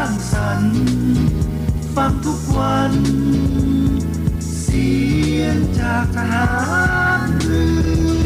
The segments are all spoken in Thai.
างสรรค์ฟังทุกวัน เสียงจากทหารเรือ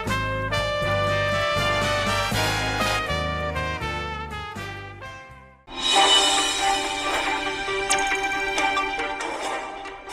2563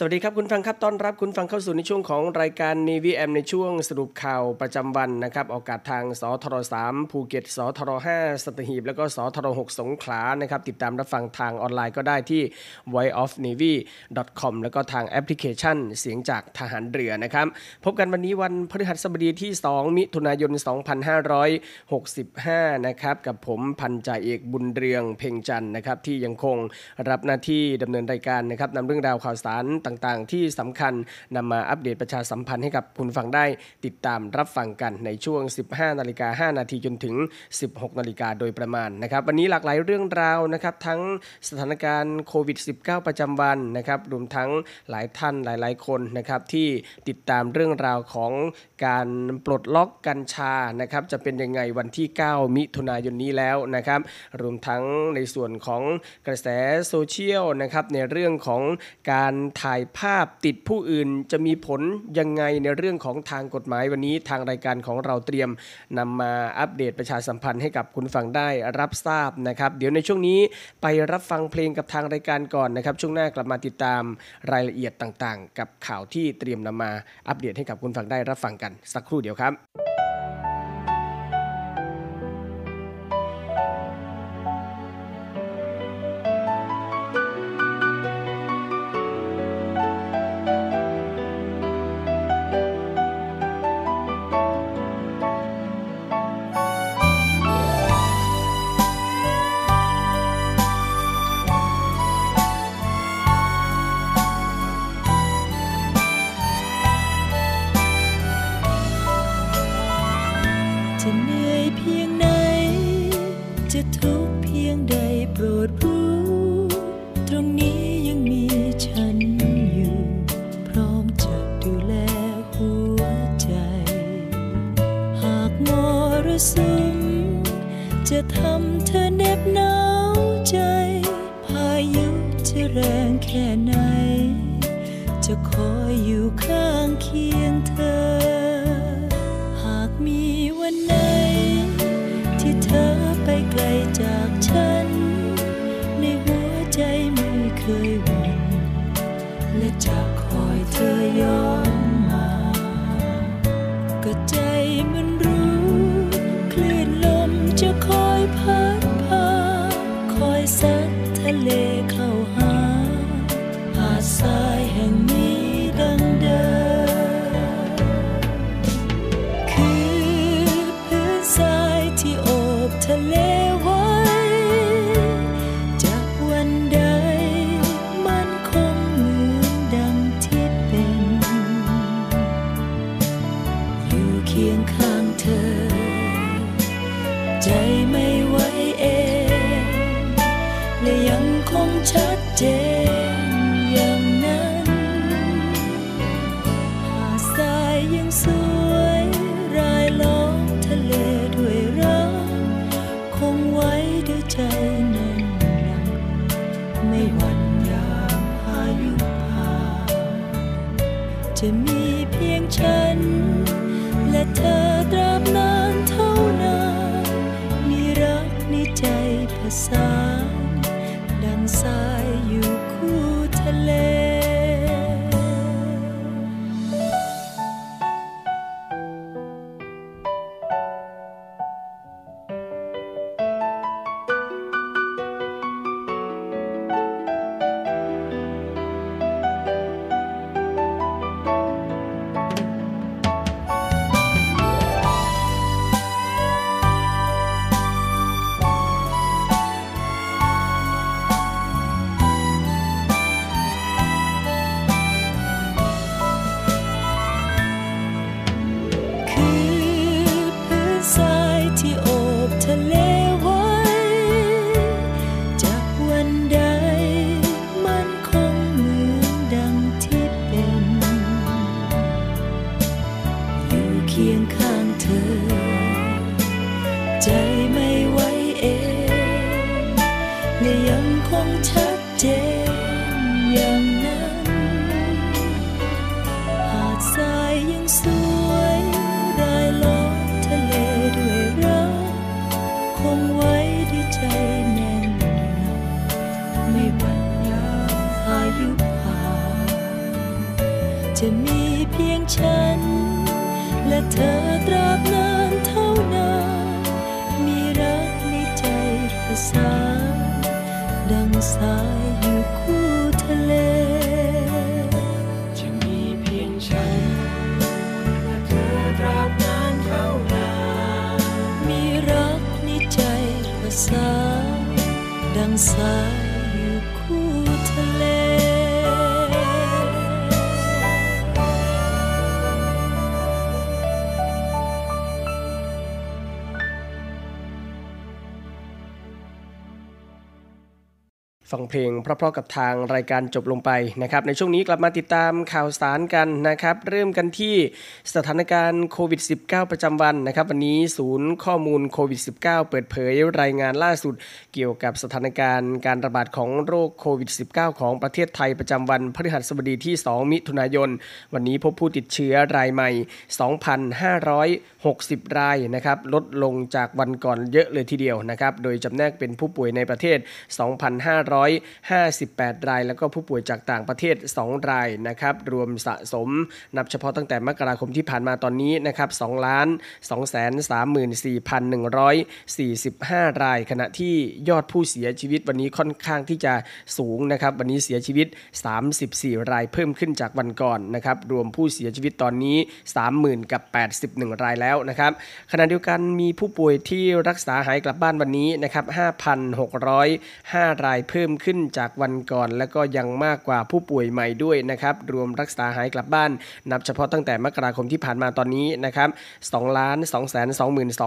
สวัสดีครับคุณผู้ฟังครับต้อนรับคุณผู้ฟังเข้าสู่ในช่วงของรายการ Navy FM ในช่วงสรุปข่าวประจำวันนะครับออกอากาศทางสทร3ภูเก็ตสทร5สัตหีบ แล้วก็สทร6สงขลานะครับติดตามรับฟังทางออนไลน์ก็ได้ที่ voiceofnavy.com แล้วก็ทางแอปพลิเคชันเสียงจากทหารเรือนะครับ พบกันวันนี้วันพฤหัสบดีที่ 2 มิถุนายน 2565 นะครับกับผมพันจ่าเอกบุญเรืองเพ่งจันนะครับที่ยังคงรับหน้าที่ดำเนินรายการนะครับนำเรื่องราวข่าวสารต่างๆ ที่สำคัญนำมาอัปเดตประชาสัมพันธ์ให้กับคุณฟังได้ติดตามรับฟังกันในช่วง 15 นาฬิกา 5 นาทีจนถึง 16 นาฬิกาโดยประมาณนะครับ วันนี้หลากหลายเรื่องราวนะครับ ทั้งสถานการณ์โควิด -19 ประจำวันนะครับรวมทั้งหลายท่านหลายๆ คนนะครับที่ติดตามเรื่องราวของการปลดล็อกกัญชานะครับจะเป็นยังไงวันที่ 9 มิถุนายนนี้แล้วนะครับรวมทั้งในส่วนของกระแสโซเชียลนะครับในเรื่องของการถ่ายภาพติดผู้อื่นจะมีผลยังไงในเรื่องของทางกฎหมายวันนี้ทางรายการของเราเตรียมนำมาอัปเดตประชาสัมพันธ์ให้กับคุณฟังได้รับทราบนะครับ เดี๋ยวในช่วงนี้ไปรับฟังเพลงกับทางรายการก่อนนะครับ ช่วงหน้ากลับมาติดตามรายละเอียดต่างๆ กับข่าวที่เตรียมนำมาอัปเดตให้กับคุณฟังได้รับฟังกันสักครู่เดียวครับ จะมีเพียงฉัน และเธอตราบนั้น เพลงเพราะๆกับทางรายการจบลงไปนะครับในช่วงนี้กลับมาติดตามข่าวสารกันนะครับ เริ่มกันที่สถานการณ์โควิด -19 ประจำวันนะครับ วันนี้ศูนย์ข้อมูลโควิด -19 เปิดเผยรายงานล่าสุด เกี่ยวกับสถานการณ์การระบาดของโรคโควิด -19 ของประเทศไทยประจำวันพฤหัสบดีที่ 2 มิถุนายน วันนี้พบผู้ติดเชื้อรายใหม่60 รายนะครับลดลงจากวันก่อนเยอะเลยทีเดียวนะครับโดยจำแนกเป็นผู้ป่วยในประเทศ 2,558 ราย แล้วก็ผู้ป่วยจากต่างประเทศ 2 รายนะครับรวมสะสมนับเฉพาะตั้งแต่มกราคมที่ผ่านมาตอนนี้นะครับ2ล้าน234,145 ราย ขณะที่ยอดผู้เสียชีวิตวันนี้ค่อนข้างที่จะสูงนะครับวันนี้เสียชีวิต 34 รายเพิ่มขึ้นจากวันก่อนนะครับรวมผู้เสียชีวิตตอนนี้ 30,000 กับ 81 รายแล้วนะครับขณะเดียวกันมีผู้ป่วยที่รักษาหายกลับบ้านวันนี้นะครับ 5,605 รายเพิ่มขึ้นจากวันก่อน และก็ยังมากกว่าผู้ป่วยใหม่ด้วยนะครับ รวมรักษาหายกลับบ้าน นับเฉพาะตั้งแต่มกราคมที่ผ่านมาตอนนี้นะครับ2ล้าน2 2 2 8 1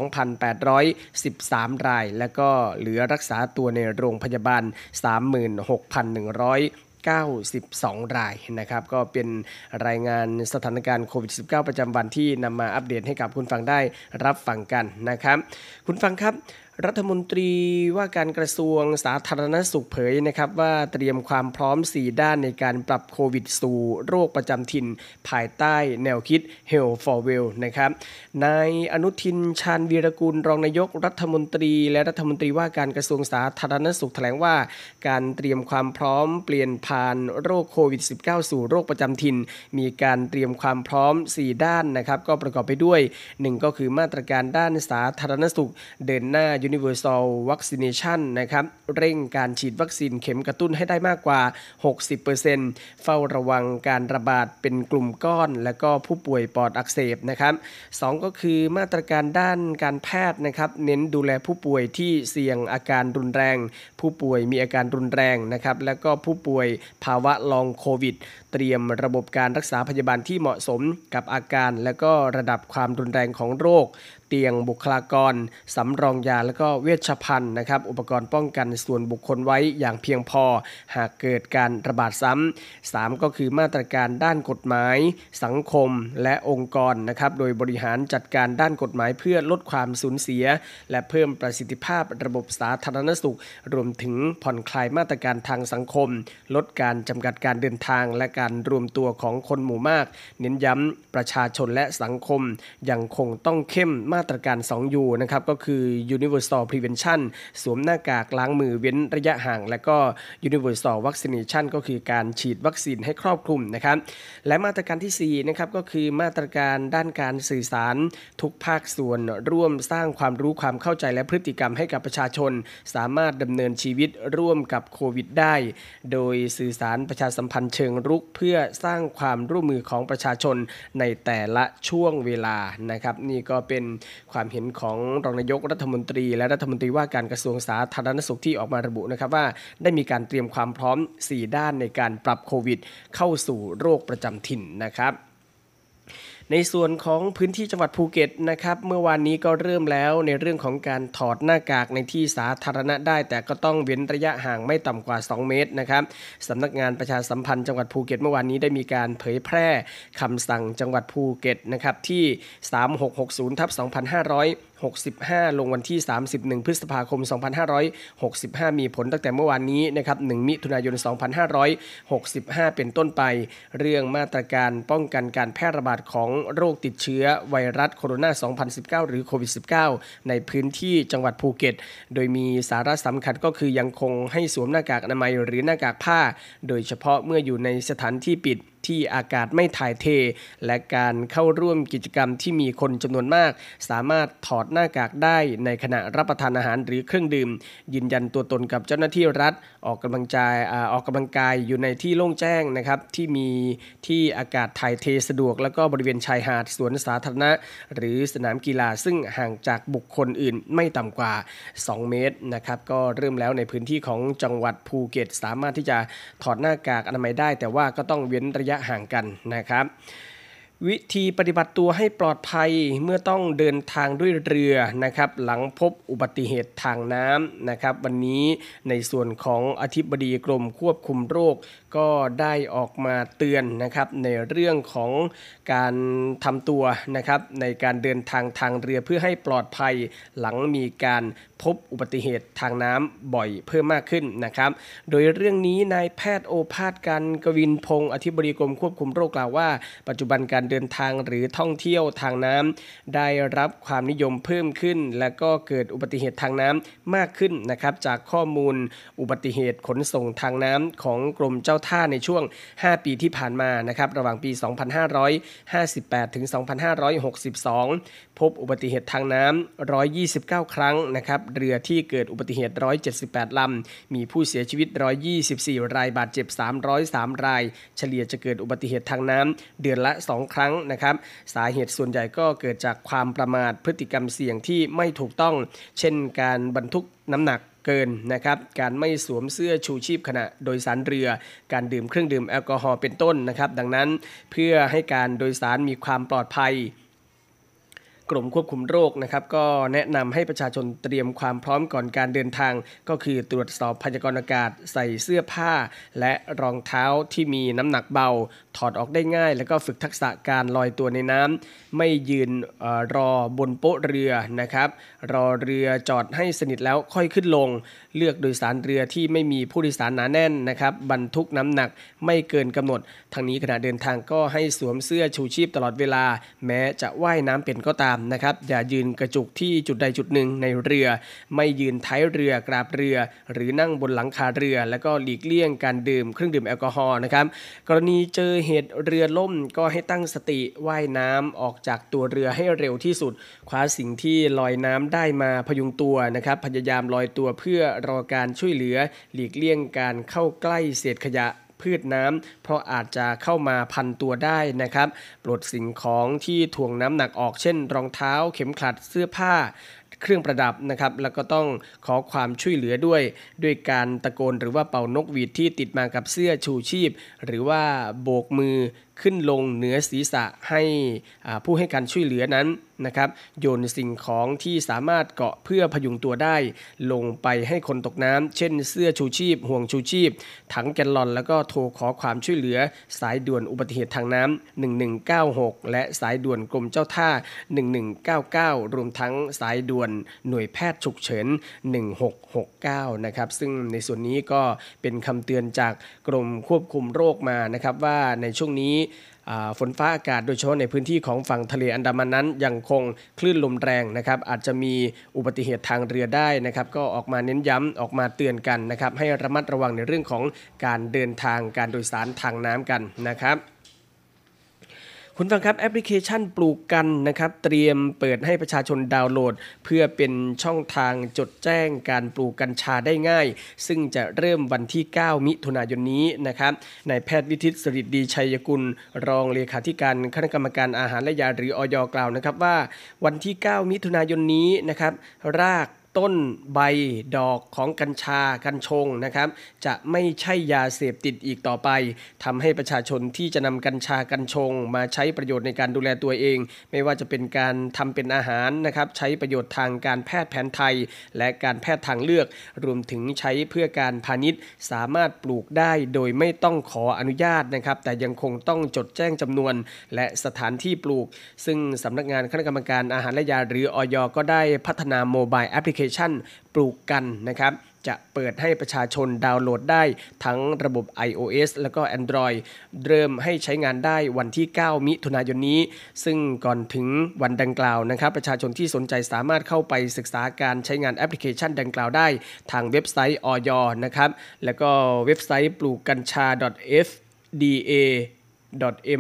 3 ราย แล้วก็เหลือรักษาตัวในโรงพยาบาล 36,100 92 รายนะครับก็เป็นรายงานสถานการณ์โควิด -19 ประจำวันที่นำมาอัปเดตให้กับคุณฟังได้รับฟังกันนะครับ คุณฟังครับ รัฐมนตรีว่าการกระทรวงสาธารณสุขเผยนะครับว่าเตรียมความพร้อม 4 ด้านในการปรับโควิดสู่โรคประจำถิ่น ภายใต้แนวคิด Health for Well นะครับนายอนุทินชาญวีรกุลรองนายกรัฐมนตรี และรัฐมนตรีว่าการกระทรวงสาธารณสุขแถลงว่า การเตรียมความพร้อมเปลี่ยนผ่านโรคโควิด -19 สู่โรคประจำถิ่น มีการเตรียมความพร้อม 4 ด้านนะครับก็ประกอบไปด้วย 1 ก็คือมาตรการด้านสาธารณสุขเดินหน้า Universal Vaccination นะครับเร่งการฉีดวัคซีนเข็มกระตุ้นให้ได้มากกว่า 60%เฝ้าระวังการระบาดเป็นกลุ่มก้อน และก็ผู้ป่วยปอดอักเสบนะครับ2ก็คือมาตรการด้านการแพทย์นะครับเน้นดูแลผู้ป่วยที่เสี่ยงอาการรุนแรง ผู้ป่วยมีอาการรุนแรงนะครับแล้วก็ผู้ป่วยภาวะลองโควิด เตรียมระบบการรักษาพยาบาลที่เหมาะสมกับอาการ และก็ระดับความรุนแรงของโรค เตียงบุคลากร สำรองยาและก็เวชภัณฑ์นะครับ อุปกรณ์ป้องกันส่วนบุคคลไว้อย่างเพียงพอ หากเกิดการระบาดซ้ำสามก็คือมาตรการด้านกฎหมาย สังคมและองค์กรนะครับ โดยบริหารจัดการด้านกฎหมายเพื่อลดความสูญเสีย และเพิ่มประสิทธิภาพระบบสาธารณสุข รวมถึงผ่อนคลายมาตรการทางสังคม ลดการจำกัดการเดินทางและการรวมตัวของคนหมู่มาก เน้นย้ำประชาชนและสังคมยังคงต้องเข้มมาาตรการ 2U นะครับก็คือ Universal Prevention สวมหน้ากากล้างมือเว้นระยะห่าง และก็ Universal Vaccination ก็คือการฉีดวัคซีนให้ครอบคลุมนะครับและมาตรการที่4นะครับก็คือมาตรการด้านการสื่อสาร ทุกภาคส่วนร่วมสร้างความรู้ความเข้าใจและพฤติกรรมให้กับประชาชน สามารถดำเนินชีวิตร่วมกับโควิดได้ โดยสื่อสารประชาสัมพันธ์เชิงรุกเพื่อสร้างความร่วมมือของประชาชนในแต่ละช่วงเวลานะครับ นี่ก็เป็นความเห็นของรองนายกรัฐมนตรี และรัฐมนตรีว่าการกระทรวงสาธารณสุขที่ออกมาระบุนะครับว่าได้มีการเตรียมความพร้อม 4 ด้านในการปรับโควิด เข้าสู่โรคประจำถิ่นนะครับ ในส่วนของพื้นที่จังหวัดภูเก็ตนะครับเมื่อวานนี้ก็เริ่มแล้วในเรื่องของการถอดหน้ากากในที่สาธารณะได้ แต่ก็ต้องเว้นระยะห่างไม่ต่ำกว่า 2 เมตรนะครับสำนักงานประชาสัมพันธ์จังหวัดภูเก็ตเมื่อวานนี้ได้มีการเผยแพร่คำสั่งจังหวัดภูเก็ตนะครับที่ 3660ทับ2500 65ลงวันที่ 31 พฤษภาคม 2565 มีผลตั้งแต่เมื่อวานนี้นะครับ 1 มิถุนายน 2565 เป็นต้นไป เรื่องมาตรการป้องกันการแพร่ระบาดของโรคติดเชื้อไวรัสโคโรนา 2019 หรือโควิด -19 ในพื้นที่จังหวัดภูเก็ต โดยมีสาระสำคัญก็คือยังคงให้สวมหน้ากากอนามัยหรือหน้ากากผ้า โดยเฉพาะเมื่ออยู่ในสถานที่ปิด ที่อากาศไม่ถ่ายเท และการเข้าร่วมกิจกรรมที่มีคนจำนวนมาก สามารถถอดหน้ากากได้ในขณะรับประทานอาหารหรือเครื่องดื่ม ยืนยันตัวตนกับเจ้าหน้าที่รัฐออกกำลังใจอออกกำลังกายอยู่ในที่โล่งแจ้งนะครับที่มีที่อากาศถ่ายเทสะดวก แล้วก็บริเวณชายหาดสวนสาธารณะ หรือสนามกีฬาซึ่งห่างจากบุคคลอื่นไม่ต่ำกว่า 2 เมตรนะครับก็เริ่มแล้วในพื้นที่ของจังหวัดภูเก็ต สามารถที่จะถอดหน้ากากอนามัยได้ แต่ว่าก็ต้องเว้นระยะห่างกันนะครับ วิธีปฏิบัติตัวให้ปลอดภัยเมื่อต้องเดินทางด้วยเรือนะครับ หลังพบอุบัติเหตุทางน้ำนะครับ วันนี้ในส่วนของอธิบดีกรมควบคุมโรค ก็ได้ออกมาเตือนนะครับในเรื่องของการทำตัวนะครับในการเดินทางทางเรือเพื่อให้ปลอดภัยหลังมีการพบอุบัติเหตุทางน้ำบ่อยเพิ่มมากขึ้นนะครับ โดยเรื่องนี้นายแพทย์โอภาสกันกวินพงศ์อธิบดีกรมควบคุมโรคกล่าวว่า ปัจจุบันการเดินทางหรือท่องเที่ยวทางน้ำได้รับความนิยมเพิ่มขึ้น และก็เกิดอุบัติเหตุทางน้ำมากขึ้นนะครับจากข้อมูลอุบัติเหตุขนส่งทางน้ำของกรมเจ้าท่าในช่วง 5 ปีที่ผ่านมานะครับระหว่างปี 2558 ถึง 2562 พบอุบัติเหตุทางน้ำ 129 ครั้งนะครับเรือที่เกิดอุบัติเหตุ 178 ลำ มีผู้เสียชีวิต 124 รายบาดเจ็บ 303 ราย เฉลี่ยจะเกิดอุบัติเหตุทางน้ำเดือนละ 2 ครั้งนะครับสาเหตุส่วนใหญ่ก็เกิดจากความประมาทพฤติกรรมเสี่ยงที่ไม่ถูกต้อง เช่นการบรรทุกน้ำหนัก เกินนะครับ การไม่สวมเสื้อชูชีพขณะโดยสารเรือ การดื่มเครื่องดื่มแอลกอฮอล์เป็นต้นนะครับ ดังนั้นเพื่อให้การโดยสารมีความปลอดภัย กรมควบคุมโรคนะครับก็แนะนำให้ประชาชนเตรียมความพร้อมก่อนการเดินทาง ก็คือตรวจสอบพยากรณ์อากาศ ใส่เสื้อผ้า และรองเท้าที่มีน้ำหนักเบา ถอดออกได้ง่าย แล้วก็ฝึกทักษะการลอยตัวในน้ำไม่ยืนออรอบนโป๊ะเรือนะครับ รอเรือจอดให้สนิทแล้วค่อยขึ้นลง เลือกโดยสารเรือที่ไม่มีผู้โดยสารหนาแน่นนะครับบรรทุกน้ำหนักไม่เกินกำหนดทางนี้ขณะเดินทางก็ให้สวมเสื้อชูชีพตลอดเวลา แม้จะว่ายน้ำเป็นก็ตามนะครับอย่ายืนกระจุกที่จุดใดจุดหนึ่งในเรือ ไม่ยืนท้ายเรือกราบเรือ หรือนั่งบนหลังคาเรือ แล้วก็หลีกเลี่ยงการดื่มเครื่องดื่มแอลกอฮอล์นะครับกรณีเจอเหตุเรือล่มก็ให้ตั้งสติว่ายน้ำออกจากตัวเรือให้เร็วที่สุด คว้าสิ่งที่ลอยน้ำได้มาพยุงตัวนะครับพยายามลอยตัวเพื่อรอการช่วยเหลือ หลีกเลี่ยงการเข้าใกล้เศษขยะ พืชน้ำเพราะอาจจะเข้ามาพันตัวได้นะครับ ปลดสิ่งของที่ถ่วงน้ำหนักออกเช่น รองเท้าเข็มขัดเสื้อผ้าเครื่องประดับนะครับแล้วก็ต้องขอความช่วยเหลือด้วย ด้วยการตะโกนหรือว่าเป่านกหวีดที่ติดมากับเสื้อชูชีพ หรือว่าโบกมือ ขึ้นลงเหนือศีรษะให้ผู้ให้การช่วยเหลือนั้นนะครับโยนสิ่งของที่สามารถเกาะเพื่อพยุงตัวได้ ลงไปให้คนตกน้ำเช่นเสื้อชูชีพ ห่วงชูชีพ ถังแกลลอน แล้วก็โทรขอความช่วยเหลือ สายด่วนอุบัติเหตุทางน้ำ1196 และสายด่วนกรมเจ้าท่า 1199 รวมทั้งสายด่วนหน่วยแพทย์ฉุกเฉิน 1669 นะครับซึ่งในส่วนนี้ก็เป็นคำเตือนจากกรมควบคุมโรคมานะครับว่าในช่วงนี้ ฝนฟ้าอากาศโดยเฉพาะในพื้นที่ของฝั่งทะเลอันดามันนั้นยังคงคลื่นลมแรงนะครับ อาจจะมีอุบัติเหตุทางเรือได้นะครับ ก็ออกมาเน้นย้ำออกมาเตือนกันนะครับ ให้ระมัดระวังในเรื่องของการเดินทางการโดยสารทางน้ำกันนะครับ คุณฟังครับแอปพลิเคชันปลูกกันนะครับเตรียมเปิดให้ประชาชนดาวน์โหลด เพื่อเป็นช่องทางจดแจ้งการปลูกกัญชาได้ง่าย ซึ่งจะเริ่มวันที่ 9 มิถุนายนนี้นะครับนายแพทย์วิทิตสริดีชัยกุล รองเลขาธิการคณะกรรมการอาหารและยาหรืออยกล่าวนะครับว่า วันที่ 9 มิถุนายนนี้นะครับราก ต้นใบดอกของกัญชากัญชงนะครับ จะไม่ใช่ยาเสพติดอีกต่อไปทำให้ประชาชนที่จะนำกัญชากัญชง มาใช้ประโยชน์ในการดูแลตัวเอง ไม่ว่าจะเป็นการทำเป็นอาหารนะครับ ใช้ประโยชน์ทางการแพทย์แผนไทย และการแพทย์ทางเลือก รวมถึงใช้เพื่อการพาณิชย์ สามารถปลูกได้โดยไม่ต้องขออนุญาตนะครับ แต่ยังคงต้องจดแจ้งจำนวน และสถานที่ปลูก ซึ่งสำนักงานคณะกรรมการอาหารและยาหรืออยก็ได้พัฒนา mobile แอปพลิเคชันปลูกกัญนะครับจะเปิดให้ประชาชนดาวน์โหลดได้ทั้งระบบ iOS แล้วก็ Android เริ่มให้ใช้งานได้วันที่ 9 มิถุนายนนี้ ซึ่งก่อนถึงวันดังกล่าวนะครับ ประชาชนที่สนใจสามารถเข้าไปศึกษาการใช้งานแอปพลิเคชันดังกล่าวได้ ทางเว็บไซต์อย. นะครับ แล้วก็เว็บไซต์ปลูกกัญชา fda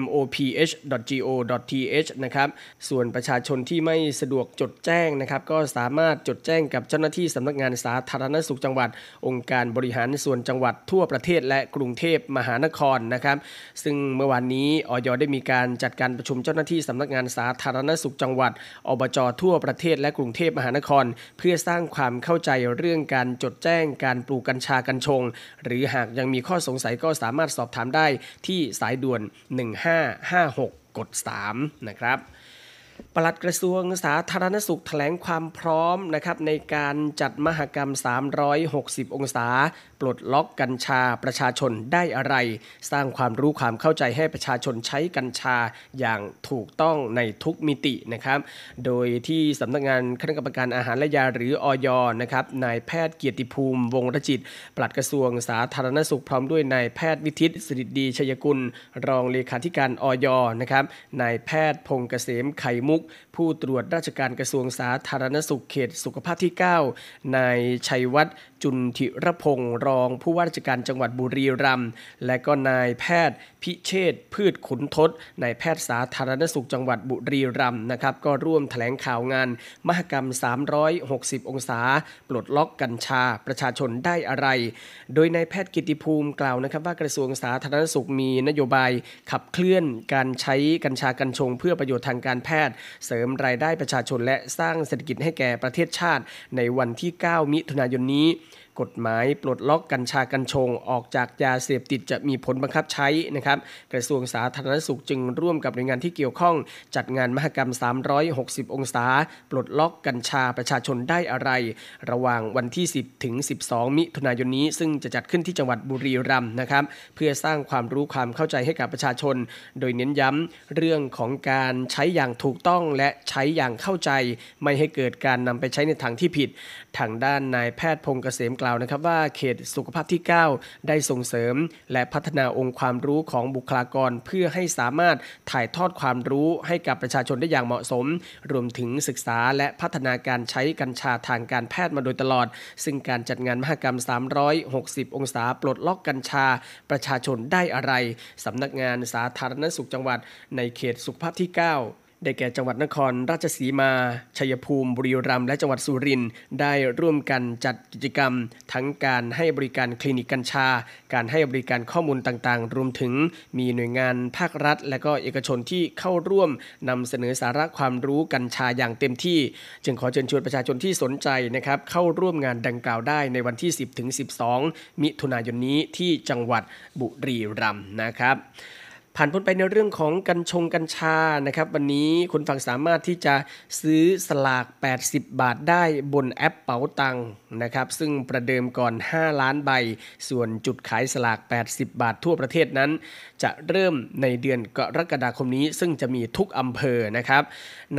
moph.go.th นะครับ ส่วนประชาชนที่ไม่สะดวกจดแจ้งนะครับ ก็สามารถจดแจ้งกับเจ้าหน้าที่สำนักงานสาธารณสุขจังหวัด องค์การบริหารส่วนจังหวัดทั่วประเทศและกรุงเทพมหานครนะครับ ซึ่งเมื่อวานนี้ออยได้มีการจัดการประชุมเจ้าหน้าที่สำนักงานสาธารณสุขจังหวัด อบจทั่วประเทศและกรุงเทพมหานคร เพื่อสร้างความเข้าใจเรื่องการจดแจ้งการปลูกกัญชากัญชง หรือหากยังมีข้อสงสัยก็สามารถสอบถามได้ที่สายด่วน1556 กด 3 นะครับ ปลัดกระทรวงสาธารณสุขแถลงความพร้อมนะครับในการจัดมหกรรม 360 องศา ปลดล็อกกัญชาประชาชนได้อะไร สร้างความรู้ความเข้าใจให้ประชาชนใช้กัญชาอย่างถูกต้องในทุกมิตินะครับ โดยที่สำนักงานคณะกรรมการอาหารและยาหรืออยนะครับนายแพทย์เกียรติภูมิ วงรจิต ปลัดกระทรวงสาธารณสุขพร้อมด้วยนายแพทย์วิทิตสิริดีชัยกุล รองเลขาธิการอยนะครับนายแพทย์พงเกษมไข่มุกผู้ตรวจราชการกระทรวงสาธารณสุขเขตสุขภาพที่ 9 นายชัยวัฒน์จุนทิรพงศ์รองผู้ว่าราชการจังหวัดบุรีรัมย์และก็นายแพทย์พิเชษพืชขุนทศนายแพทย์สาธารณสุขจังหวัดบุรีรัมย์นะครับก็ร่วมแถลงข่าวงาน มหกรรม 360 องศา ปลดล็อกกัญชาประชาชนได้อะไร โดยนายแพทย์กิติภูมิกล่าวนะครับว่ากระทรวงสาธารณสุขมีนโยบายขับเคลื่อนการใช้กัญชากัญชงเพื่อประโยชน์ทางการแพทย์เสริมรายได้ประชาชนและสร้างเศรษฐกิจให้แก่ประเทศชาติ ในวันที่ 9 มิถุนายนนี้ กฎหมาย ปลดล็อกกัญชากัญชง ออกจากยาเสพติดจะมีผลบังคับใช้นะครับ กระทรวงสาธารณสุขจึงร่วมกับหน่วยงานที่เกี่ยวข้อง จัดงานมหกรรม 360 องศา ปลดล็อกกัญชาประชาชนได้อะไร ระหว่างวันที่ 10 ถึง 12 มิถุนายนนี้ ซึ่งจะจัดขึ้นที่จังหวัดบุรีรัมย์นะครับเพื่อสร้างความรู้ความเข้าใจให้กับประชาชน โดยเน้นย้ำเรื่องของการใช้อย่างถูกต้องและใช้อย่างเข้าใจ ไม่ให้เกิดการนำไปใช้ในทางที่ผิด ทางด้านนายแพทย์พงเกษมกล่าวนะครับว่าเขตสุขภาพที่ 9 ได้ส่งเสริม และพัฒนาองค์ความรู้ของบุคลากร เพื่อให้สามารถถ่ายทอดความรู้ให้กับประชาชนได้อย่างเหมาะสม รวมถึงศึกษาและพัฒนาการใช้กัญชาทางการแพทย์มาโดยตลอด ซึ่งการจัดงานมหกรรม 360 องศาปลดล็อกกัญชา ประชาชนได้อะไรสำนักงานสาธารณสุขจังหวัด ในเขตสุขภาพที่ 9 ได้แก่จังหวัดนครราชสีมา ชัยภูมิ บุรีรัมย์ และจังหวัดสุรินทร์ ได้ร่วมกันจัดกิจกรรม ทั้งการให้บริการคลินิกกัญชา การให้บริการข้อมูลต่างๆ รวมถึงมีหน่วยงานภาครัฐ และก็เอกชนที่เข้าร่วมนำเสนอสาระความรู้กัญชาอย่างเต็มที่ จึงขอเชิญชวนประชาชนที่สนใจนะครับเข้าร่วมงานดังกล่าวได้ในวันที่ 10ถึง12 มิถุนายนนี้ที่จังหวัดบุรีรัมย์นะครับ ผ่านพ้นไปในเรื่องของกัญชงกัญชานะครับ วันนี้คุณฟังสามารถที่จะซื้อสลาก 80 บาทได้บนแอปเป๋าตังนะครับ ซึ่งประเดิมก่อน 5 ล้านใบ ส่วนจุดขายสลาก 80 บาททั่วประเทศนั้น จะเริ่มในเดือนกรกฎาคมนี้ ซึ่งจะมีทุกอำเภอนะครับ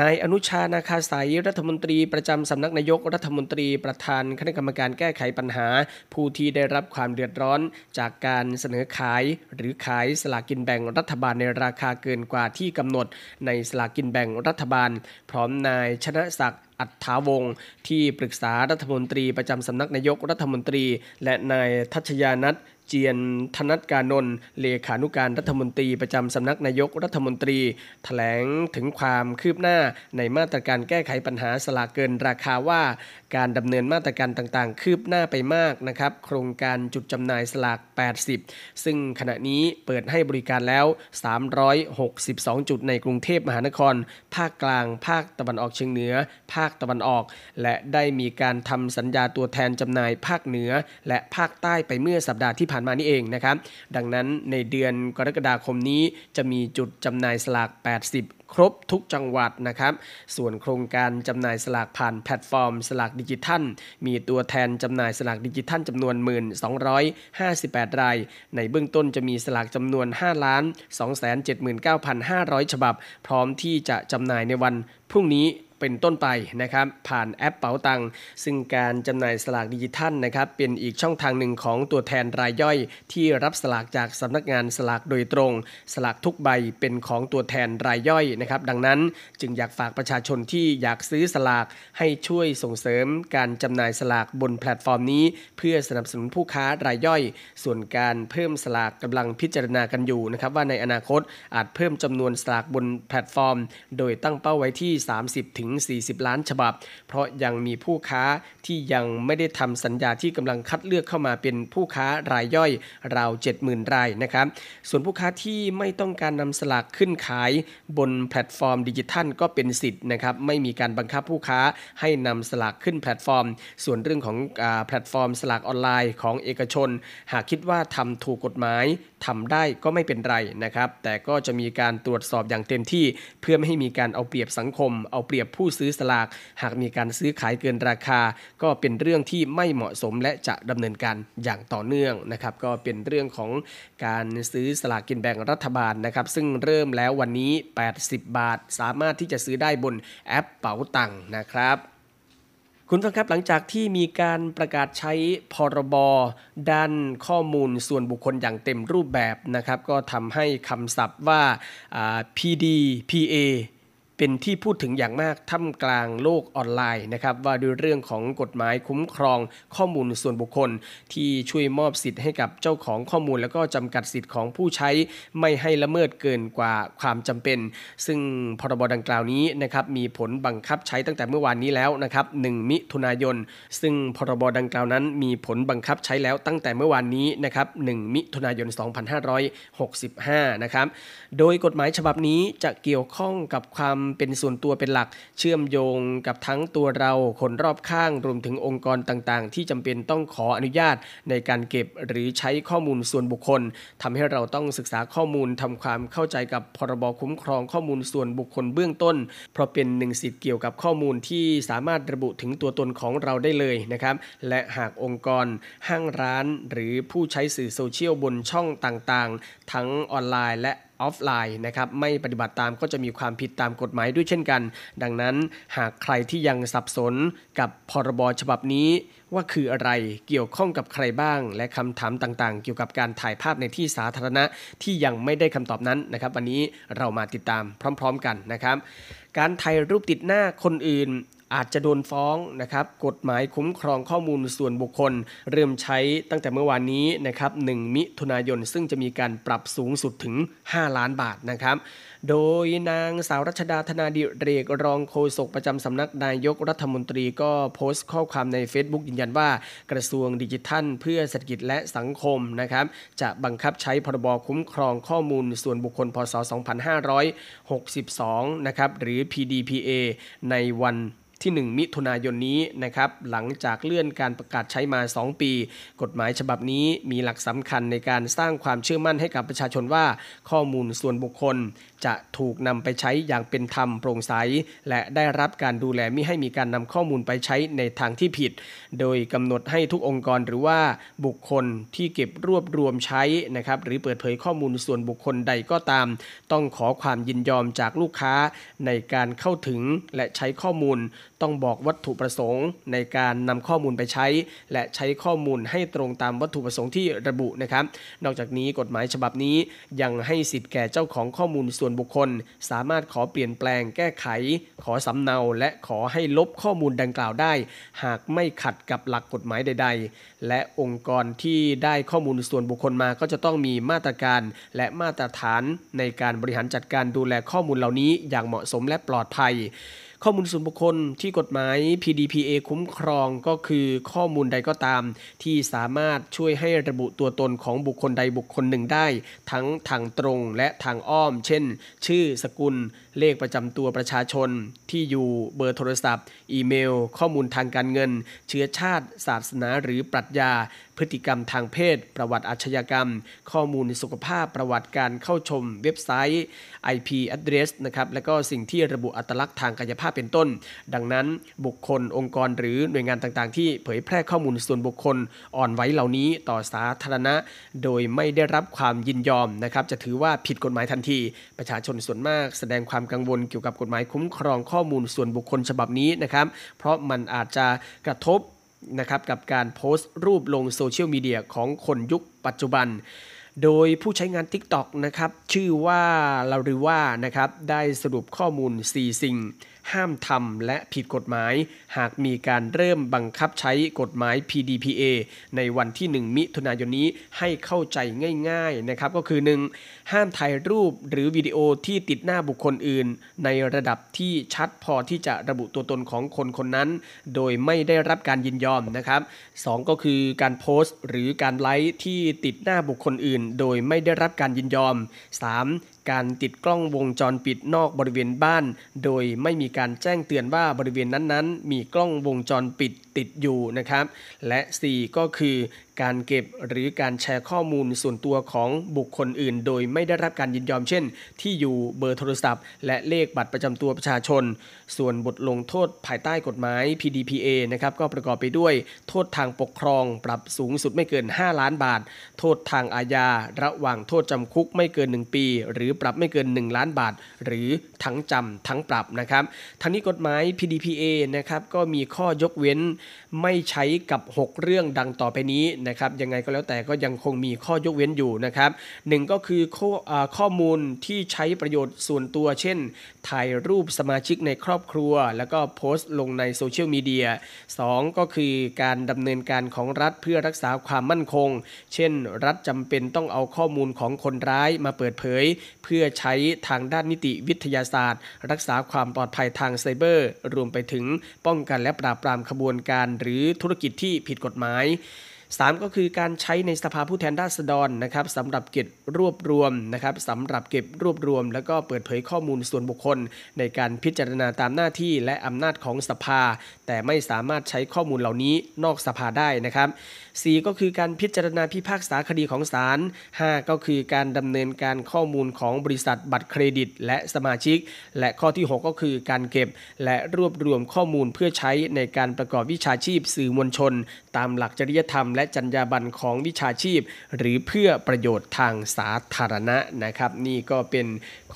นายอนุชานาคาสายรัฐมนตรีประจำสำนักนายกรัฐมนตรีประธานคณะกรรมการแก้ไขปัญหา ผู้ที่ได้รับความเดือดร้อน จากการเสนอขาย หรือขายสลากกินแบ่งรัฐบาลในราคาเกินกว่าที่กำหนด ในสลากกินแบ่งรัฐบาล พร้อมนายชนะศักดิ์อัฏฐาวงศ์ที่ปรึกษารัฐมนตรีประจำสำนักนายกรัฐมนตรี และนายทัชยานัท เจียนธนัทกานนท์เลขานุการรัฐมนตรีประจำสำนักนายกรัฐมนตรีถแถลงถึงความคืบหน้าในมาตรการแก้ไขปัญหาสลากเกินราคาว่า การดำเนินมาตรการต่างๆ คืบหน้าไปมากนะครับโครงการจุดจำหน่ายสลาก 80 ซึ่งขณะนี้เปิดให้บริการแล้ว 362 จุดในกรุงเทพมหานคร ภาคกลาง ภาคตะวันออกเฉียงเหนือ ภาคตะวันออก และได้มีการทำสัญญาตัวแทนจำหน่ายภาคเหนือ และภาคใต้ไปเมื่อสัปดาห์ที่ผ่านานมานี้เองนะครับ ดังนั้นในเดือนกรกฎาคมนี้จะมีจุดจำหน่ายสลาก 80ครบทุกจังหวัดนะครับ ส่วนโครงการจำหน่ายสลากผ่านแพลตฟอร์ม สลากดิจิทัล มีตัวแทนจำหน่ายสลากดิจิทัลจำนวน 1,258 ราย ในเบื้องต้นจะมีสลากจำนวน 5 ล้าน 279,500 ฉบับ พร้อมที่จะจำหน่ายในวันพรุ่งนี้ เป็นต้นไปนะครับผ่านแอปเป๋าตังซึ่งการจำหน่ายสลากดิจิทัลนะครับเป็นอีกช่องทางหนึ่งของตัวแทนรายย่อย ที่รับสลากจากสำนักงานสลากโดยตรง สลากทุกใบเป็นของตัวแทนรายย่อยนะครับดังนั้นจึงอยากฝากประชาชนที่อยากซื้อสลากให้ช่วยส่งเสริมการจำหน่ายสลากบนแพลตฟอร์มนี้ เพื่อสนับสนุนผู้ค้ารายย่อย ส่วนการเพิ่มสลากกำลังพิจารณากันอยู่นะครับว่าในอนาคตอาจเพิ่มจำนวนสลากบนแพลตฟอร์ม โดยตั้งเป้าไว้ที่ 30ถึง40 ล้านฉบับ เพราะยังมีผู้ค้าที่ยังไม่ได้ทำสัญญาที่กำลังคัดเลือกเข้ามาเป็นผู้ค้ารายย่อยราว 70,000 รายนะครับ ส่วนผู้ค้าที่ไม่ต้องการนำสลากขึ้นขายบนแพลตฟอร์มดิจิทัลก็เป็นสิทธิ์นะครับ ไม่มีการบังคับผู้ค้าให้นำสลากขึ้นแพลตฟอร์ม ส่วนเรื่องของแพลตฟอร์มสลากออนไลน์ของเอกชน หากคิดว่าทำถูกกฎหมายทำได้ก็ไม่เป็นไรนะครับ แต่ก็จะมีการตรวจสอบอย่างเต็มที่ เพื่อไม่ให้มีการเอาเปรียบสังคม เอาเปรียบผูู้้ซื้อสลาก หากมีการซื้อขายเกินราคา ก็เป็นเรื่องที่ไม่เหมาะสมและจะดำเนินการอย่างต่อเนื่องนะครับก็เป็นเรื่องของการซื้อสลากกินแบ่งรัฐบาลนะครับซึ่งเริ่มแล้ววันนี้ 80 บาท สามารถที่จะซื้อได้บนแอปเป๋าตังค์นะครับคุณฟังครับหลังจากที่มีการประกาศใช้พรบด้านข้อมูลส่วนบุคคลอย่างเต็มรูปแบบนะครับ ก็ทำให้คำศัพท์ว่า PDPA เป็นที่พูดถึงอย่างมากท่ามกลางโลกออนไลน์นะครับว่าด้วยเรื่องของกฎหมายคุ้มครองข้อมูลส่วนบุคคล ที่ช่วยมอบสิทธิ์ให้กับเจ้าของข้อมูล แล้วก็จำกัดสิทธิ์ของผู้ใช้ไม่ให้ละเมิดเกินกว่าความจำเป็น ซึ่งพรบดังกล่าวนี้นะครับมีผลบังคับใช้ตั้งแต่เมื่อวานนี้แล้วนะครับ 1 มิถุนายน ซึ่งพรบดังกล่าวนั้นมีผลบังคับใช้แล้วตั้งแต่เมื่อวานนี้นะครับ 1 มิถุนายน 2565 นะครับ โดยกฎหมายฉบับนี้จะเกี่ยวข้องกับความเป็นส่วนตัวเป็นหลัก เชื่อมโยงกับทั้งตัวเราคนรอบข้างรวมถึงองค์กรต่างๆ ที่จำเป็นต้องขออนุญาตในการเก็บหรือใช้ข้อมูลส่วนบุคคลทำให้เราต้องศึกษาข้อมูลทำความเข้าใจกับพรบคุ้มครองข้อมูลส่วนบุคคลเบื้องต้น เพราะเป็นหนึ่งสิทธิ์เกี่ยวกับข้อมูลที่สามารถระบุถึงตัวตนของเราได้เลยนะครับ และหากองค์กร ห้างร้าน หรือผู้ใช้สื่อโซเชียลบนช่องต่างๆ ทั้งออนไลน์และ ออฟไลน์นะครับไม่ปฏิบัติตามก็จะมีความผิดตามกฎหมายด้วยเช่นกัน ดังนั้นหากใครที่ยังสับสนกับพรบฉบับนี้ว่าคืออะไรเกี่ยวข้องกับใครบ้าง และคำถามต่างๆ เกี่ยวกับการถ่ายภาพในที่สาธารณะที่ยังไม่ได้คำตอบนั้นนะครับ วันนี้เรามาติดตามพร้อม ๆ กันนะครับ การถ่ายรูปติดหน้าคนอื่น อาจจะโดนฟ้องนะครับกฎหมายคุ้มครองข้อมูลส่วนบุคคล เริ่มใช้ตั้งแต่เมื่อวานนี้นะครับ1มิถุนายน ซึ่งจะมีการปรับสูงสุดถึง 5 ล้านบาทนะครับ โดยนางสาวรัชดาธนาดิเรกรองโฆษกประจำสำนักนายกรัฐมนตรีก็โพสต์ข้อความใน Facebook ยืนยันว่ากระทรวงดิจิทัล เพื่อเศรษฐกิจและสังคมนะครับ จะบังคับใช้พรบคุ้มครองข้อมูลส่วนบุคคลพศ 2562 นะครับหรือ PDPA ในวัน ที่ 1 มิถุนายนนี้นะครับหลังจากเลื่อนการประกาศใช้มา 2 ปี กฎหมายฉบับนี้มีหลักสำคัญในการสร้างความเชื่อมั่นให้กับประชาชนว่า ข้อมูลส่วนบุคคล จะถูกนำไปใช้อย่างเป็นธรรมโปร่งใส และได้รับการดูแลม่ให้มีการนำข้อมูลไปใช้ในทางที่ผิด โดยกำหนดให้ทุกองค์กรหรือว่าบุคคลที่เก็บรวบรวมใช้นะครับหรือเปิดเผยข้อมูลส่วนบุคคลใดก็ตาม ต้องขอความยินยอมจากลูกค้าในการเข้าถึงและใช้ข้อมูล ต้องบอกวัตถุประสงค์ในการนำข้อมูลไปใช้ และใช้ข้อมูลให้ตรงตามวัตถุประสงค์ที่ระบุนะครับ นอกจากนี้กฎหมายฉบับนี้ยังให้สิทธิ์แก่เจ้าของข้อมูลส่วนบุคคล สามารถขอเปลี่ยนแปลงแก้ไข ขอสำเนา และขอให้ลบข้อมูลดังกล่าวได้ หากไม่ขัดกับหลักกฎหมายใด ๆ และองค์กรที่ได้ข้อมูลส่วนบุคคลมาก็จะต้องมีมาตรการและมาตรฐานในการบริหารจัดการดูแลข้อมูลเหล่านี้อย่างเหมาะสมและปลอดภัย ข้อมูลส่วนบุคคลที่กฎหมาย PDPA คุ้มครองก็คือข้อมูลใดก็ตาม ที่สามารถช่วยให้ระบุตัวตนของบุคคลใดบุคคลหนึ่งได้ ทั้งทางตรงและทางอ้อม เช่น ชื่อสกุลเลขประจำตัวประชาชน ที่อยู่เบอร์โทรศัพท์ อีเมล ข้อมูลทางการเงิน เชื้อชาติ ศาสนาหรือปรัชญา พฤติกรรมทางเพศ ประวัติอาชญากรรม ข้อมูลสุขภาพประวัติการเข้าชมเว็บไซต์ IP address นะครับและก็สิ่งที่ระบุอัตลักษณ์ทางกายภาพเป็นต้น ดังนั้นบุคคลองค์กรหรือหน่วยงานต่างๆ ที่เผยแพร่ข้อมูลส่วนบุคคลอ่อนไหวเหล่านี้ต่อสาธารณะ โดยไม่ได้รับความยินยอมนะครับจะถือว่าผิดกฎหมายทันที ประชาชนส่วนมากแสดงความกังวลเกี่ยวกับกฎหมายคุ้มครองข้อมูลส่วนบุคคลฉบับนี้นะครับ เพราะมันอาจจะกระทบนะครับกับการโพสต์รูปลงโซเชียลมีเดียของคนยุคปัจจุบัน โดยผู้ใช้งาน TikTok นะครับชื่อว่าลาริว่านะครับได้สรุปข้อมูล 4 สิ่ง ห้ามทำและผิดกฎหมาย หากมีการเริ่มบังคับใช้กฎหมาย PDPA ในวันที่ 1 มิถุนายนนี้ให้เข้าใจง่าย ๆนะครับ ก็คือ 1. ห้ามถ่ายรูปหรือวิดีโอที่ติดหน้าบุคคลอื่น ในระดับที่ชัดพอที่จะระบุตัวตนของคนคนนั้น โดยไม่ได้รับการยินยอมนะครับ 2 ก็คือการโพสต์ หรือการไลค์ที่ติดหน้าบุคคลอื่น โดยไม่ได้รับการยินยอม 3. การติดกล้องวงจรปิดนอกบริเวณบ้าน โดยไม่มีการแจ้งเตือนว่าบริเวณนั้นๆ มีกล้องวงจรปิดติดอยู่นะครับ และ 4 ก็คือการเก็บหรือการแชร์ข้อมูลส่วนตัวของบุคคลอื่น โดยไม่ได้รับการยินยอมเช่น ที่อยู่เบอร์โทรศัพท์ และเลขบัตรประจำตัวประชาชน ส่วนบทลงโทษภายใต้กฎหมาย PDPA นะครับก็ประกอบไปด้วย โทษทางปกครอง ปรับสูงสุดไม่เกิน 5 ล้านบาท โทษทางอาญา ระหว่างโทษจำคุกไม่เกิน 1 ปี หรือปรับไม่เกิน 1 ล้านบาท หรือทั้งจำทั้งปรับนะครับทั้งนี้กฎหมาย PDPA นะครับก็มีข้อยกเว้นไม่ใช้กับ 6 เรื่องดังต่อไปนี้นะครับยังไงก็แล้วแต่ก็ยังคงมีข้อยกเว้นอยู่นะครับหนึ่งก็คือข้อข้อมูลที่ใช้ประโยชน์ส่วนตัว เช่น ถ่ายรูปสมาชิกในครอบครัว แล้วก็โพสต์ลงในโซเชียลมีเดีย 2 ก็คือการดำเนินการของรัฐเพื่อรักษาความมั่นคง เช่น รัฐจำเป็นต้องเอาข้อมูลของคนร้ายมาเปิดเผย เพื่อใช้ทางด้านนิติวิทยาศาสตร์ รักษาความปลอดภัยทางไซเบอร์ รวมไปถึงป้องกันและปราบปรามขบวนการหรือธุรกิจที่ผิดกฎหมาย 3 ก็คือการใช้ในสภาผู้แทนราษฎรนะครับสำหรับเก็บรวบรวมนะครับสำหรับเก็บรวบรวม แล้วก็เปิดเผยข้อมูลส่วนบุคคล ในการพิจารณาตามหน้าที่และอำนาจของสภา แต่ไม่สามารถใช้ข้อมูลเหล่านี้นอกสภาได้นะครับ 4 ก็คือการพิจารณาพิพากษาคดีของศาล 5 ก็คือการดำเนินการข้อมูลของบริษัทบัตรเครดิต และสมาชิก และข้อที่ 6 ก็คือการเก็บ และรวบรวมข้อมูลเพื่อใช้ในการประกอบวิชาชีพสื่อมวลชน ตามหลักจริยธรรมและและจรรยาบรรณของวิชาชีพ หรือเพื่อประโยชน์ทางสาธารณะนะครับ นี่ก็เป็น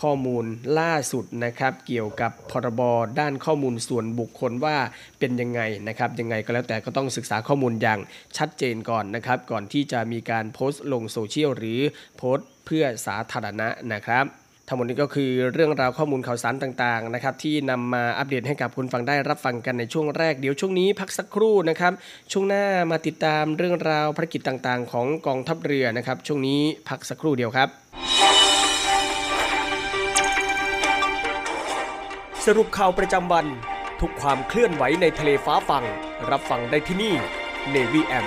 ข้อมูลล่าสุดนะครับ เกี่ยวกับพรบด้านข้อมูลส่วนบุคคลว่าเป็นยังไงนะครับ ยังไงก็แล้วแต่ก็ต้องศึกษาข้อมูลอย่างชัดเจนก่อนนะครับ ก่อนที่จะมีการโพสต์ลงโซเชียลหรือโพสต์เพื่อสาธารณะนะครับ ทั้งหมดนี้ก็คือเรื่องราวข้อมูลข่าวสารต่างๆนะครับที่นำมาอัปเดตให้กับคุณฟังได้รับฟังกันในช่วงแรกเดี๋ยวช่วงนี้พักสักครู่นะครับ ช่วงหน้ามาติดตามเรื่องราวภารกิจต่างๆ ของกองทัพเรือนะครับ ช่วงนี้พักสักครู่เดียวครับ สรุปข่าวประจำวัน ทุกความเคลื่อนไหวในทะเลฟ้าฟัง รับฟังได้ที่นี่ Navy M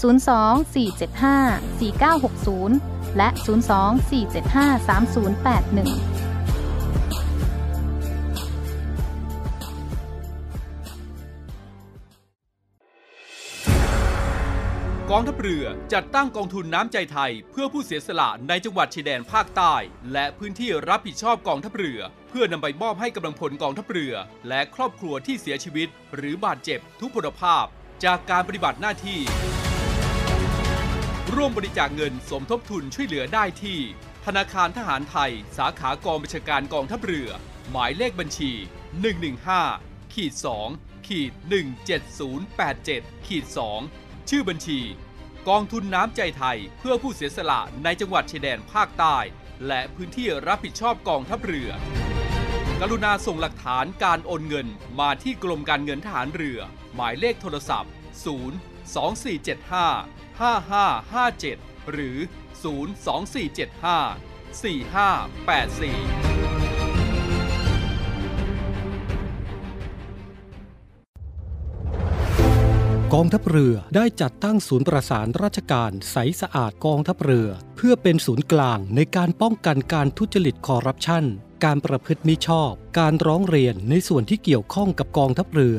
02-475-4960 และ 02-475-3081กองทัพเรือจัดตั้งกองทุนน้ำใจไทย เพื่อผู้เสียสละในจังหวัดชายแดนภาคใต้ และพื้นที่รับผิดชอบกองทัพเรือ เพื่อนำไปมอบให้กำลังพลกองทัพเรือ และครอบครัวที่เสียชีวิต หรือบาดเจ็บทุกพลภาพ จากการปฏิบัติหน้าที่ ร่วมบริจาคเงินสมทบทุนช่วยเหลือได้ที่ ธนาคารทหารไทย สาขากองบัญชาการกองทัพเรือ หมายเลขบัญชี 115ขีด2ขีด17087ขีด2ชื่อบัญชี กองทุนน้ำใจไทยเพื่อผู้เสียสละในจังหวัดชายแดนภาคใต้ และพื้นที่รับผิดชอบกองทัพเรือ กรุณาส่งหลักฐานการโอนเงินมาที่กรมการเงินทหารเรือ หมายเลขโทรศัพท์ 0 2475 5557 หรือ 02475 4584กองทัพเรือได้จัดตั้งศูนย์ประสานราชการใสสะอาดกองทัพเรือ เพื่อเป็นศูนย์กลางในการป้องกันการทุจริตคอร์รัปชัน การประพฤติมิชอบ การร้องเรียนในส่วนที่เกี่ยวข้องกับกองทัพเรือ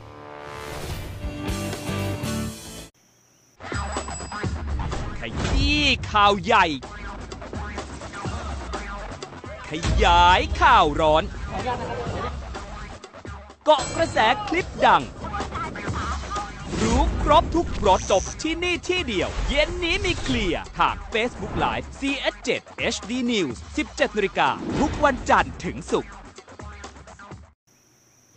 ขยี้ข่าวใหญ่ ขยายข่าวร้อน เกาะกระแสคลิปดัง รู้ครบทุกรสจบที่นี่ที่เดียว เย็นนี้มีเคลียร์ทาง Facebook Live CS7 HD News 17นาฬิกาทุกวันจันทร์ถึงศุกร์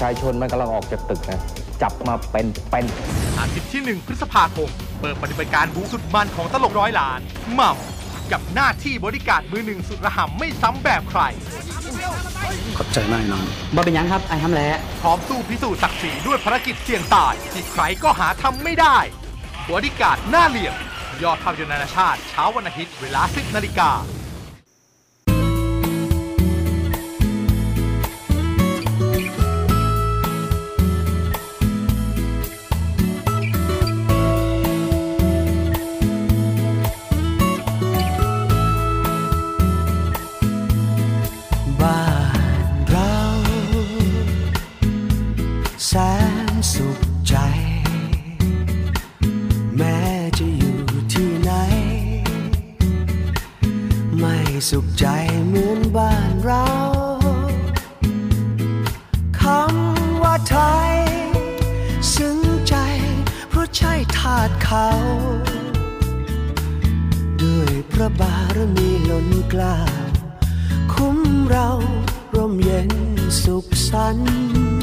ชายชนมันกำลังออกจากตึกนะ จับมาเป็นเป็นอาทิตย์ที่ 1 พฤษภาคม เปิดปฏิบัติการบูสุดมันของตลกร้อยล้านหม่ำกับหน้าที่บริการมือหนึ่งสุดระห่ำไม่ซ้ำแบบใคร ขอบใจมากน้องบ่เป็นยังครับไอ้ทำแล้วพร้อมสู้พิสูจน์ศักดิ์ศรีด้วยภารกิจเสี่ยงตายที่ใครก็หาทำไม่ได้บริการหน้าเหลี่ยม ยอดภาพยนตร์นานาชาติเช้าวันอาทิตย์เวลา 10นาฬิกา สนสุขใจ แม้จะอยู่ที่ไหน ไม่สุขใจเหมือนบ้านเราคำว่าไทย ซึ้งใจ เพราะใช่ทาสเขา ด้วยพระบารมีล้นกล้า คุ้มเราร่มเย็นสุขสันต์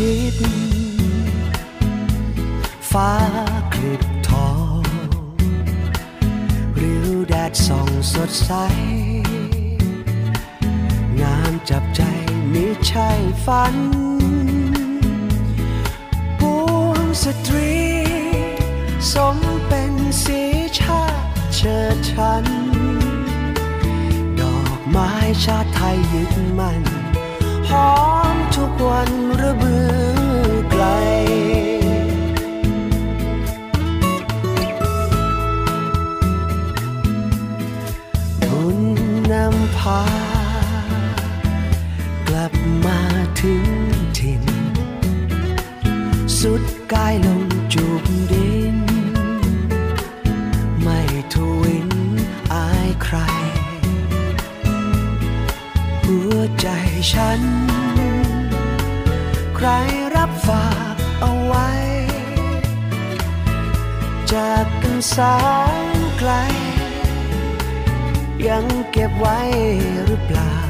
ทิศฟ้าคลิบทองริ้วแดดส่องสดใส งามจับใจมิใช่ฝันปวงสตรี สมเป็นสีชาติเชิดชัน ดอกไม้ชาติไทยยึดมั่น หอมทุกวันระเบือไกล บุญนำพา กลับมาถึงถิ่น สุดกายลงจูบดิน ใจฉัน ใครรับฝากเอาไว้ จากกันแสงไกล ยังเก็บไว้หรือเปล่า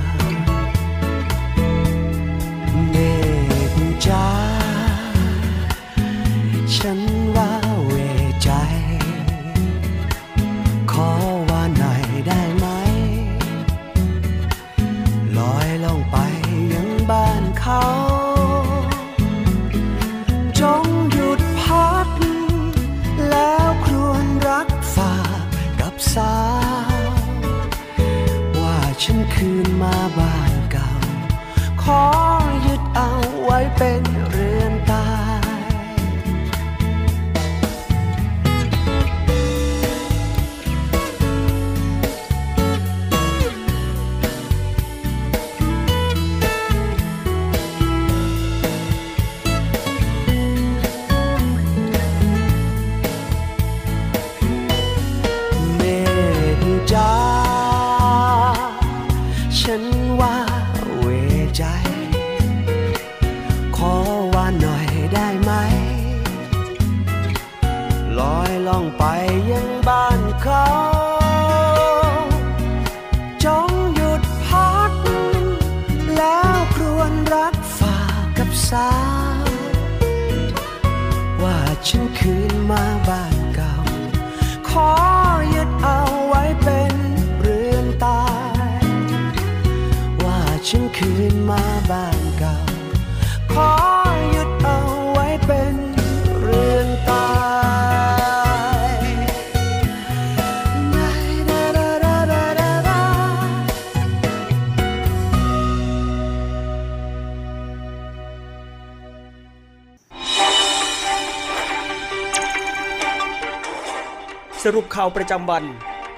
ข่าวประจำวัน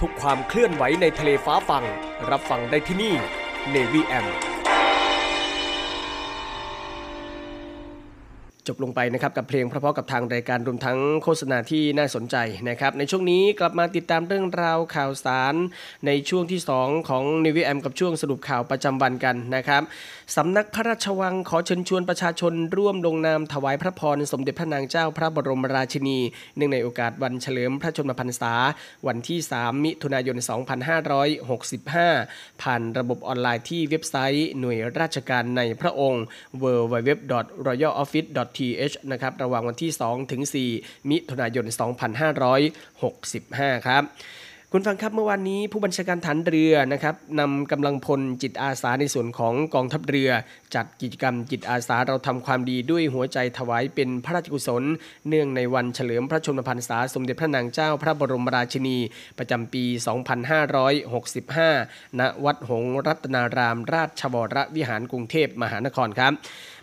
ทุกความเคลื่อนไหวในทะเลฟ้าฟัง รับฟังได้ที่นี่ Navy M จบลงไปนะครับกับเพลงเพราะๆกับทางรายการรวมทั้งโฆษณาที่น่าสนใจนะครับในช่วงนี้กลับมาติดตามเรื่องราวข่าวสารในช่วงที่ 2 ของ n นวิแอมกับช่วงสรุปข่าวประจำวันกันนะครับ สำนักพระราชวังขอเชิญชวนประชาชนร่วมลงนามถวายพระพรสมเด็จพระนางเจ้าพระบรมราชินี เนื่องในโอกาสวันเฉลิมพระชนมพรรษา วันที่ 3 มิถุนายน 2565 ผ่านระบบออนไลน์ที่เว็บไซต์หน่วยราชการในพระองค์ www.royaloffice.th นะครับระหว่างวันที่ 2 ถึง 4 มิถุนายน 2565 ครับ คุณฟังครับเมื่อวานนี้ผู้บัญชาการฐานเรือนะครับนำกำลังพลจิตอาสาในส่วนของกองทัพเรือ จัดกิจกรรมจิตอาสาเราทำความดีด้วยหัวใจถวายเป็นพระราชกุศล เนื่องในวันเฉลิมพระชนมพรรษาสมเด็จพระนางเจ้าพระบรมราชินี ประจำปี 2565 ณ วัดหงรัตนาราม ราชวรวิหารกรุงเทพมหานครครับ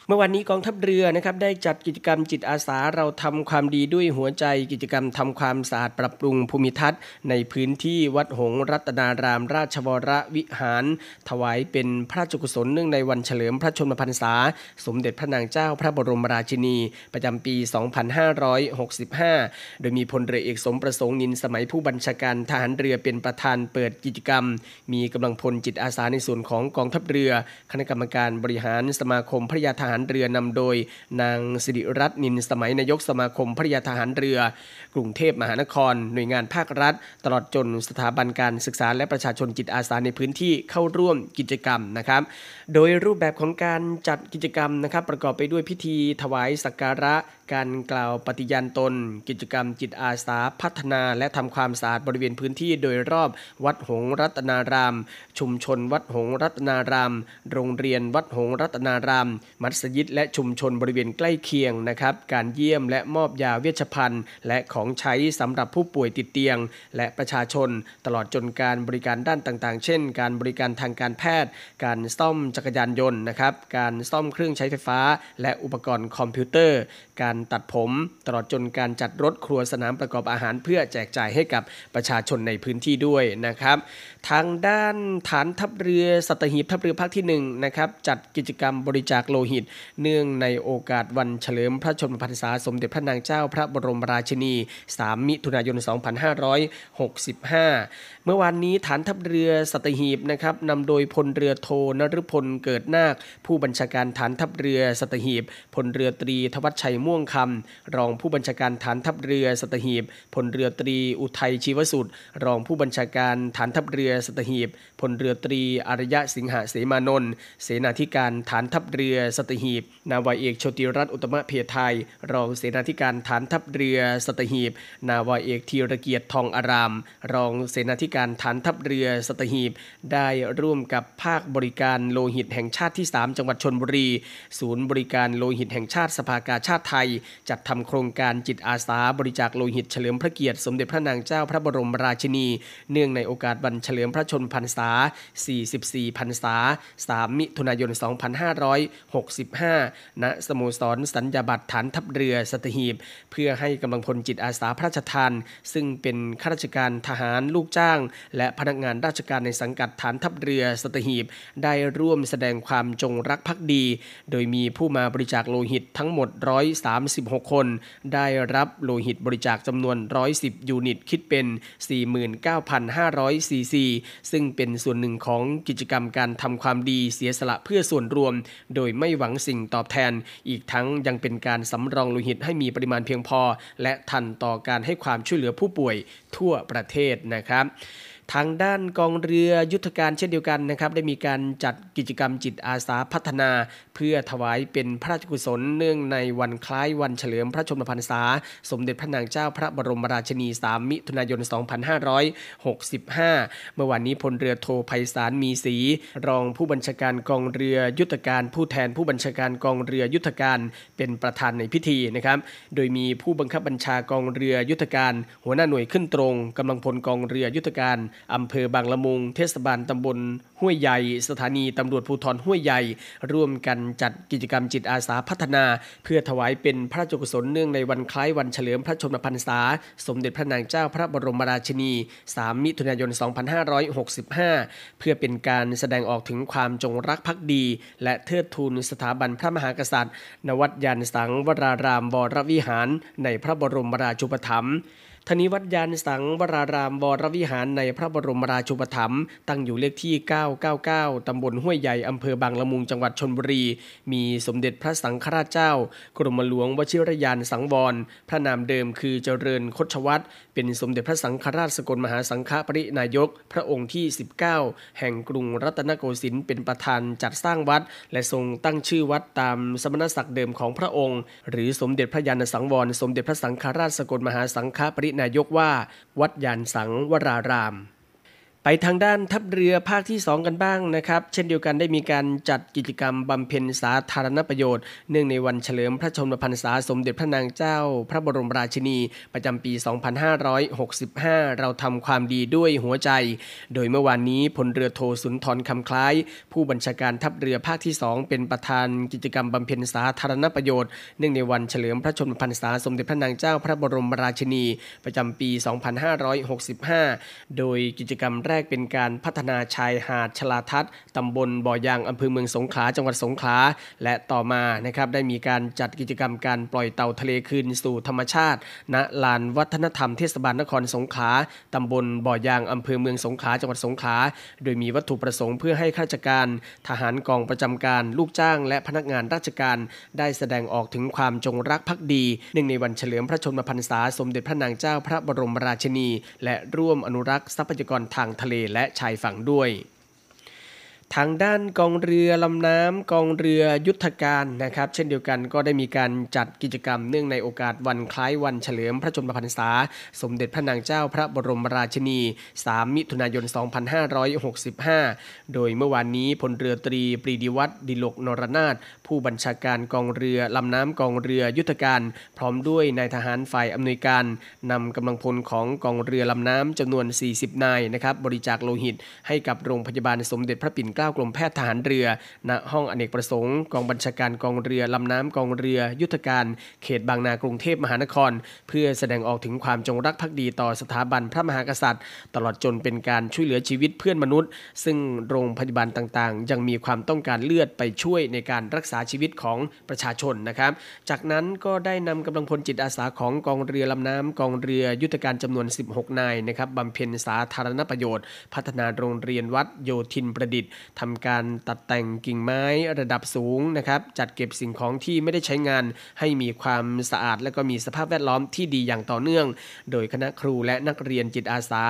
เมื่อวันนี้กองทัพเรือนะครับได้จัดกิจกรรมจิตอาสาเราทำความดีด้วยหัวใจกิจกรรมทำความสะอาดปรับปรุงภูมิทัศน์ ในพื้นที่วัดหงรัตนาราม ราชวรวิหาร ถวายเป็นพระราชกุศลเนื่องในวันเฉลิมพระชนมพรรษา สมเด็จพระนางเจ้าพระบรมราชินี ประจำปี 2565 โดยมีพลเรือเอกสมประสงค์นินสมัยผู้บัญชาการทหารเรือเป็นประธานเปิดกิจกรรม มีกำลังพลจิตอาสาในส่วนของกองทัพเรือ คณะกรรมการบริหารสมาคมพระยาทหารเรือนำโดยนางสิริรัตน์นินสมัยนายกสมาคมพริยาทหารเรือ กรุงเทพมหานคร หน่วยงานภาครัฐ ตลอดจนสถาบันการศึกษาและประชาชนจิตอาสาในพื้นที่เข้าร่วมกิจกรรมนะครับ โดยรูปแบบของการจัดกิจกรรมนะครับ ประกอบไปด้วยพิธีถวายสักการะ การกล่าวปฏิญาณตน กิจกรรมจิตอาสาพัฒนาและทำความสะอาดบริเวณพื้นที่โดยรอบวัดหงรัตนาราม ชุมชนวัดหงรัตนาราม โรงเรียนวัดหงรัตนาราม มัสยิดและชุมชนบริเวณใกล้เคียงนะครับ การเยี่ยมและมอบยาเวชภัณฑ์ และของใช้สำหรับผู้ป่วยติดเตียง และประชาชน ตลอดจนการบริการด้านต่างๆ เช่น การบริการทางการแพทย์ การซ่อมจักรยานยนต์นะครับ การซ่อมเครื่องใช้ไฟฟ้า และอุปกรณ์คอมพิวเตอร์ การตัดผม ตลอดจนการจัดรถครัวสนามประกอบอาหารเพื่อแจกจ่ายให้กับประชาชนในพื้นที่ด้วยนะครับ ทางด้านฐานทัพเรือสัตหีบทัพเรือภาคที่1นะครับจัดกิจกรรมบริจาคโลหิต เนื่องในโอกาสวันเฉลิมพระชนมพรรษาสมเด็จพระนางเจ้าพระบรมราชินี 3 มิถุนายน 2565 มื่อวานนี้ฐานทัพเรือสัตหีบนะครับนำโดยพลเรือโทนฤพลเกิดนาค ผู้บัญชาการฐานทัพเรือสัตหีบพลเรือตรีทวัชชัยม่วงคำรองผู้บัญชาการฐานทัพเรือสัตหีบพลเรือตรีอุทัยชีวสุดรองผู้บัญชาการฐานทัพเรือสัตหีบพลเรือตรีอารยะสิงหเสมานนท์เสนาธิการฐานทัพเรือสัตหีบ นาวาเอกโชติรัตน์อุตมะเพียไทยรองเสนาธิการฐานทัพเรือสัตหีบ นาวาเอกธีรเกียรติทองอาราม รองเสนาธิการฐานทัพเรือสตหีบ ได้ร่วมกับภาคบริการโลหิตแห่งชาติที่ 3 จังหวัดชนบุรี ศูนย์บริการโลหิตแห่งชาติสภากาชาติไทย จัดทำโครงการจิตอาสาบริจาคโลหิตเฉลิมพระเกียรติสมเด็จพระนางเจ้าพระบรมราชินี เนื่องในโอกาสวันเฉลิมพระชนพรรษา 44 พรรษา 3 มิถุนายน 2565 ณ สโมสรสัญญาบัตรฐานทัพเรือสตหีบ เพื่อให้กำลังพลจิตอาสาพระราชทาน ซึ่งเป็นข้าราชการทหารลูกจ้างและพนักงานราชการในสังกัดฐานทัพเรือสตหีบ ได้ร่วมแสดงความจงรักภักดี โดยมีผู้มาบริจาคโลหิตทั้งหมด 136 คน ได้รับโลหิตบริจาคจำนวน 110 ยูนิต คิดเป็น 49,500ซีซี ซึ่งเป็นส่วนหนึ่งของกิจกรรมการทำความดีเสียสละเพื่อส่วนรวม โดยไม่หวังสิ่งตอบแทน อีกทั้งยังเป็นการสำรองโลหิตให้มีปริมาณเพียงพอ และทันต่อการให้ความช่วยเหลือผู้ป่วยทั่วประเทศนะครับ ทางด้านกองเรือยุทธการเช่นเดียวกันนะครับ ได้มีการจัดกิจกรรมจิตอาสาพัฒนา เพื่อถวายเป็นพระราชกุศลเนื่องในวันคล้ายวันเฉลิมพระชนมพรรษา สมเด็จพระนางเจ้าพระบรมราชินี 3 มิถุนายน 2565 เมื่อวานนี้พลเรือโทไพศาลมีศรีรองผู้บัญชาการกองเรือยุทธการ ผู้แทนผู้บัญชาการกองเรือยุทธการเป็นประธานในพิธีนะครับ โดยมีผู้บังคับบัญชากองเรือยุทธการ หัวหน้าหน่วยขึ้นตรงกำลังพลกองเรือยุทธการอำเภอบางละมุง เทศบาลตำบลห้วยใหญ่ สถานีตำรวจภูธรห้วยใหญ่ ร่วมกันจัดกิจกรรมจิตอาสาพัฒนา เพื่อถวายเป็นพระราชกุศลเนื่องในวันคล้ายวันเฉลิมพระชนมพรรษา สมเด็จพระนางเจ้าพระบรมราชินี 3 มิถุนายน 2565 เพื่อเป็นการแสดงออกถึงความจงรักภักดี และเทิดทูนสถาบันพระมหากษัตริย์ นวัดยานสังวรารามวรวิหาร ในพระบรมราชูปถัมภ์ ทานี้วัดยานสังวรารามวรวิหารในพระบรมราชูปถัมภ์ตั้งอยู่เลขที่ 999 ตำบลห้วยใหญ่ อำเภอบางละมุง จังหวัดชนบุรี มีสมเด็จพระสังฆราชเจ้า กรมหลวงวชิรยานสังวร พระนามเดิมคือเจริญคดชวัตรเป็นสมเด็จพระสังฆราชสกลมหาสังฆปรินายก พระองค์ที่ 19 แห่งกรุงรัตนโกสินทร์เป็นประธานจัดสร้างวัด และทรงตั้งชื่อวัดตามสมณศักดิ์เดิมของพระองค์ หรือสมเด็จพระยานสังวร สมเด็จพระสังฆราชสกลมหาสังฆปรินายกว่า วัดยานสังวราราม ไปทางด้านทัพเรือภาคที่ 2 กันบ้างนะครับ เช่นเดียวกันได้มีการจัดกิจกรรมบำเพ็ญสาธารณประโยชน์ เนื่องในวันเฉลิมพระชนมพรรษาสมเด็จพระนางเจ้า พระบรมราชินี ประจำปี 2565 เราทำความดีด้วยหัวใจ โดยเมื่อวานนี้พลเรือโทสุนทรคำคล้าย ผู้บัญชาการทัพเรือภาคที่ 2 เป็นประธานกิจกรรมบำเพ็ญสาธารณประโยชน์ เนื่องในวันเฉลิมพระชนมพรรษาสมเด็จพระนางเจ้า พระบรมราชินี ประจำปี 2565 โดยกิจกรรมแรกเป็นการพัฒนาชายหาดชลาทัศน์ตำบลบ่อยางอำเภอเมืองสงขลาจังหวัดสงขลาและต่อมานะครับได้มีการจัดกิจกรรมการปล่อยเต่าทะเลคืนสู่ธรรมชาติ ณลานวัฒนธรรมเทศบาลนครสงขลาตำบลบ่อยางอำเภอเมืองสงขลาจังหวัดสงขลาโดยมีวัตถุประสงค์เพื่อให้ข้าราชการ ทหารกองประจำการลูกจ้าง และพนักงานราชการ ได้แสดงออกถึงความจงรักภักดีเนื่งในวันเฉลิมพระชนมพรรษาสมเด็จพระนางเจ้าพระบรมราชินี และร่วมอนุรักษ์ทรัพยากรทางทะเลและชายฝั่งด้วย ทางด้านกองเรือลำน้ำกองเรือยุทธการนะครับ เช่นเดียวกันก็ได้มีการจัดกิจกรรมเนื่องในโอกาสวันคล้ายวันเฉลิมพระชนมพรรษา สมเด็จพระนางเจ้าพระบรมราชินี 3 มิถุนายน 2565 โดยเมื่อวานนี้พลเรือตรีปรีดีวัฒน์ดิลกนรนาถผู้บัญชาการกองเรือลำน้ำกองเรือยุทธการ พร้อมด้วยนายทหารฝ่ายอำนวยการนำกำลังพลของกองเรือลำน้ำจำนวน 40 นายนะครับบริจาคโลหิตให้กับโรงพยาบาลสมเด็จพระปิ่นกล้ากรมแพทย์ทหารเรือ ณ ห้องอเนกประสงค์ กองบัญชาการกองเรือลำน้ำกองเรือ ยุทธการ เขตบางนากรุงเทพมหานคร เพื่อแสดงออกถึงความจงรักภักดีต่อสถาบันพระมหากษัตริย์ ตลอดจนเป็นการช่วยเหลือชีวิตเพื่อนมนุษย์ ซึ่งโรงพยาบาลต่างๆ ยังมีความต้องการเลือดไปช่วยในการรักษาชีวิตของประชาชนนะครับ จากนั้นก็ได้นำกำลังพลจิตอาสาของกองเรือลำน้ำกองเรือยุทธการจำนวน 16 นายนะครับบำเพ็ญสาธารณประโยชน์ พัฒนาโรงเรียนวัดโยธินประดิษฐ์ทำการตัดแต่งกิ่งไม้ระดับสูงนะครับจัดเก็บสิ่งของที่ไม่ได้ใช้งานให้มีความสะอาด และก็มีสภาพแวดล้อมที่ดีอย่างต่อเนื่อง โดยคณะครูและนักเรียนจิตอาสา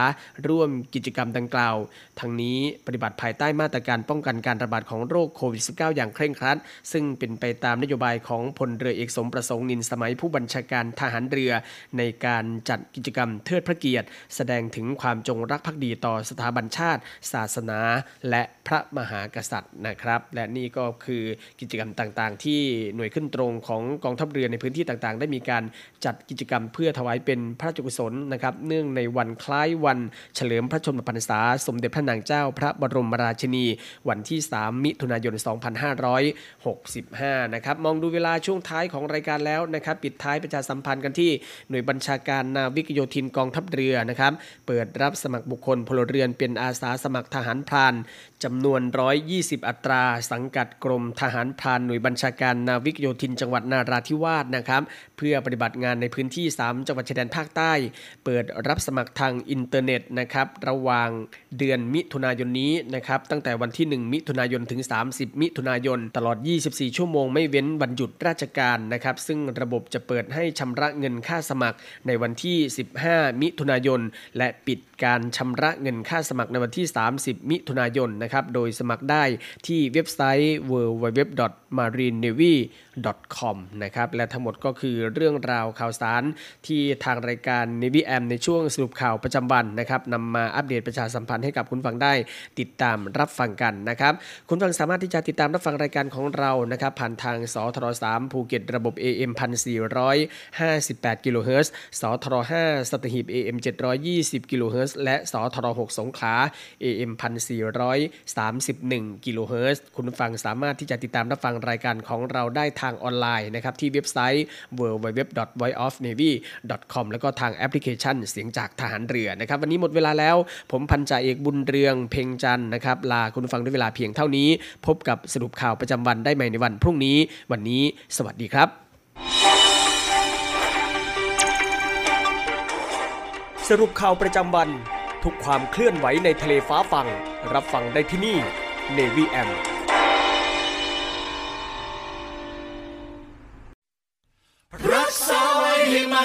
ร่วมกิจกรรมดังกล่าว ทั้งนี้ปฏิบัติภายใต้มาตรการป้องกันการระบาดของโรคโควิด -19 อย่างเคร่งครัด ซึ่งเป็นไปตามนโยบายของพลเรือเอกสมประสงค์นินสมัยผู้บัญชาการทหารเรือ ในการจัดกิจกรรมเทิดพระเกียรติ แสดงถึงความจงรักภักดีต่อสถาบันชาติ ศาสนา และพระมหากษัตริย์นะครับ และนี่ก็คือกิจกรรมต่างๆ ที่หน่วยขึ้นตรงของกองทัพเรือในพื้นที่ต่างๆ ได้มีการจัดกิจกรรมเพื่อถวายเป็นพระราชกุศลนะครับ เนื่องในวันคล้ายวันเฉลิมพระชนมพรรษา สมเด็จพระนางเจ้าพระบรมราชินี วันที่ 3 มิถุนายน 2565 นะครับ มองดูเวลาช่วงท้ายของรายการแล้วนะครับ ปิดท้ายประชาสัมพันธ์กันที่หน่วยบัญชาการนาวิกโยธินกองทัพเรือนะครับ เปิดรับสมัครบุคคลพลเรือนเป็นอาสาสมัครทหารพรานจำนวน120 อัตรา สังกัดกรมทหารพรานหน่วยบัญชาการนาวิกโยธินจังหวัดนาราธิวาสนะครับ เพื่อปฏิบัติงานในพื้นที่ 3 จังหวัดชายแดนภาคใต้ เปิดรับสมัครทางอินเทอร์เน็ตนะครับ ระหว่างเดือนมิถุนายนนี้นะครับ ตั้งแต่วันที่ 1 มิถุนายนถึง 30 มิถุนายน ตลอด 24 ชั่วโมงไม่เว้นวันหยุดราชการนะครับ ซึ่งระบบจะเปิดให้ชำระเงินค่าสมัครในวันที่ 15 มิถุนายน และปิดการชำระเงินค่าสมัครในวันที่ 30 มิถุนายนนะครับ โดยสมัครได้ที่เว็บไซต์ www marinenavy.com นะครับและทั้งหมดก็คือเรื่องราวข่าวสารที่ทางรายการ Navy AM ในช่วงสรุปข่าวประจำวันนะครับนำมาอัปเดตประชาสัมพันธ์ให้กับคุณฟังได้ติดตามรับฟังกันนะครับคุณฟังสามารถที่จะติดตามรับฟังรายการของเรานะครับผ่านทางสทร3ภูเก็ตระบบ AM 1458กิโลเฮิรตซ์สทร5สัตหีบ AM 720กิโลเฮิรตซ์และสทร6สงขลา AM 1431กิโลเฮิรตซ์คุณฟังสามารถที่จะติดตามรับฟังรายการของเราได้ทางออนไลน์นะครับที่เว็บไซต์ www.voiceofnavy.com แล้วก็ทางแอปพลิเคชันเสียงจากทหารเรือนะครับวันนี้หมดเวลาแล้ว ผมพันจ่าเอกบุญเรืองเพ่งจันนะครับลาคุณฟังด้วยเวลาเพียงเท่านี้ พบกับสรุปข่าวประจำวันได้ใหม่ในวันพรุ่งนี้ วันนี้ สวัสดีครับ สรุปข่าวประจำวัน ทุกความเคลื่อนไหวในทะเลฟ้าฟัง รับฟังได้ที่นี่ Navy M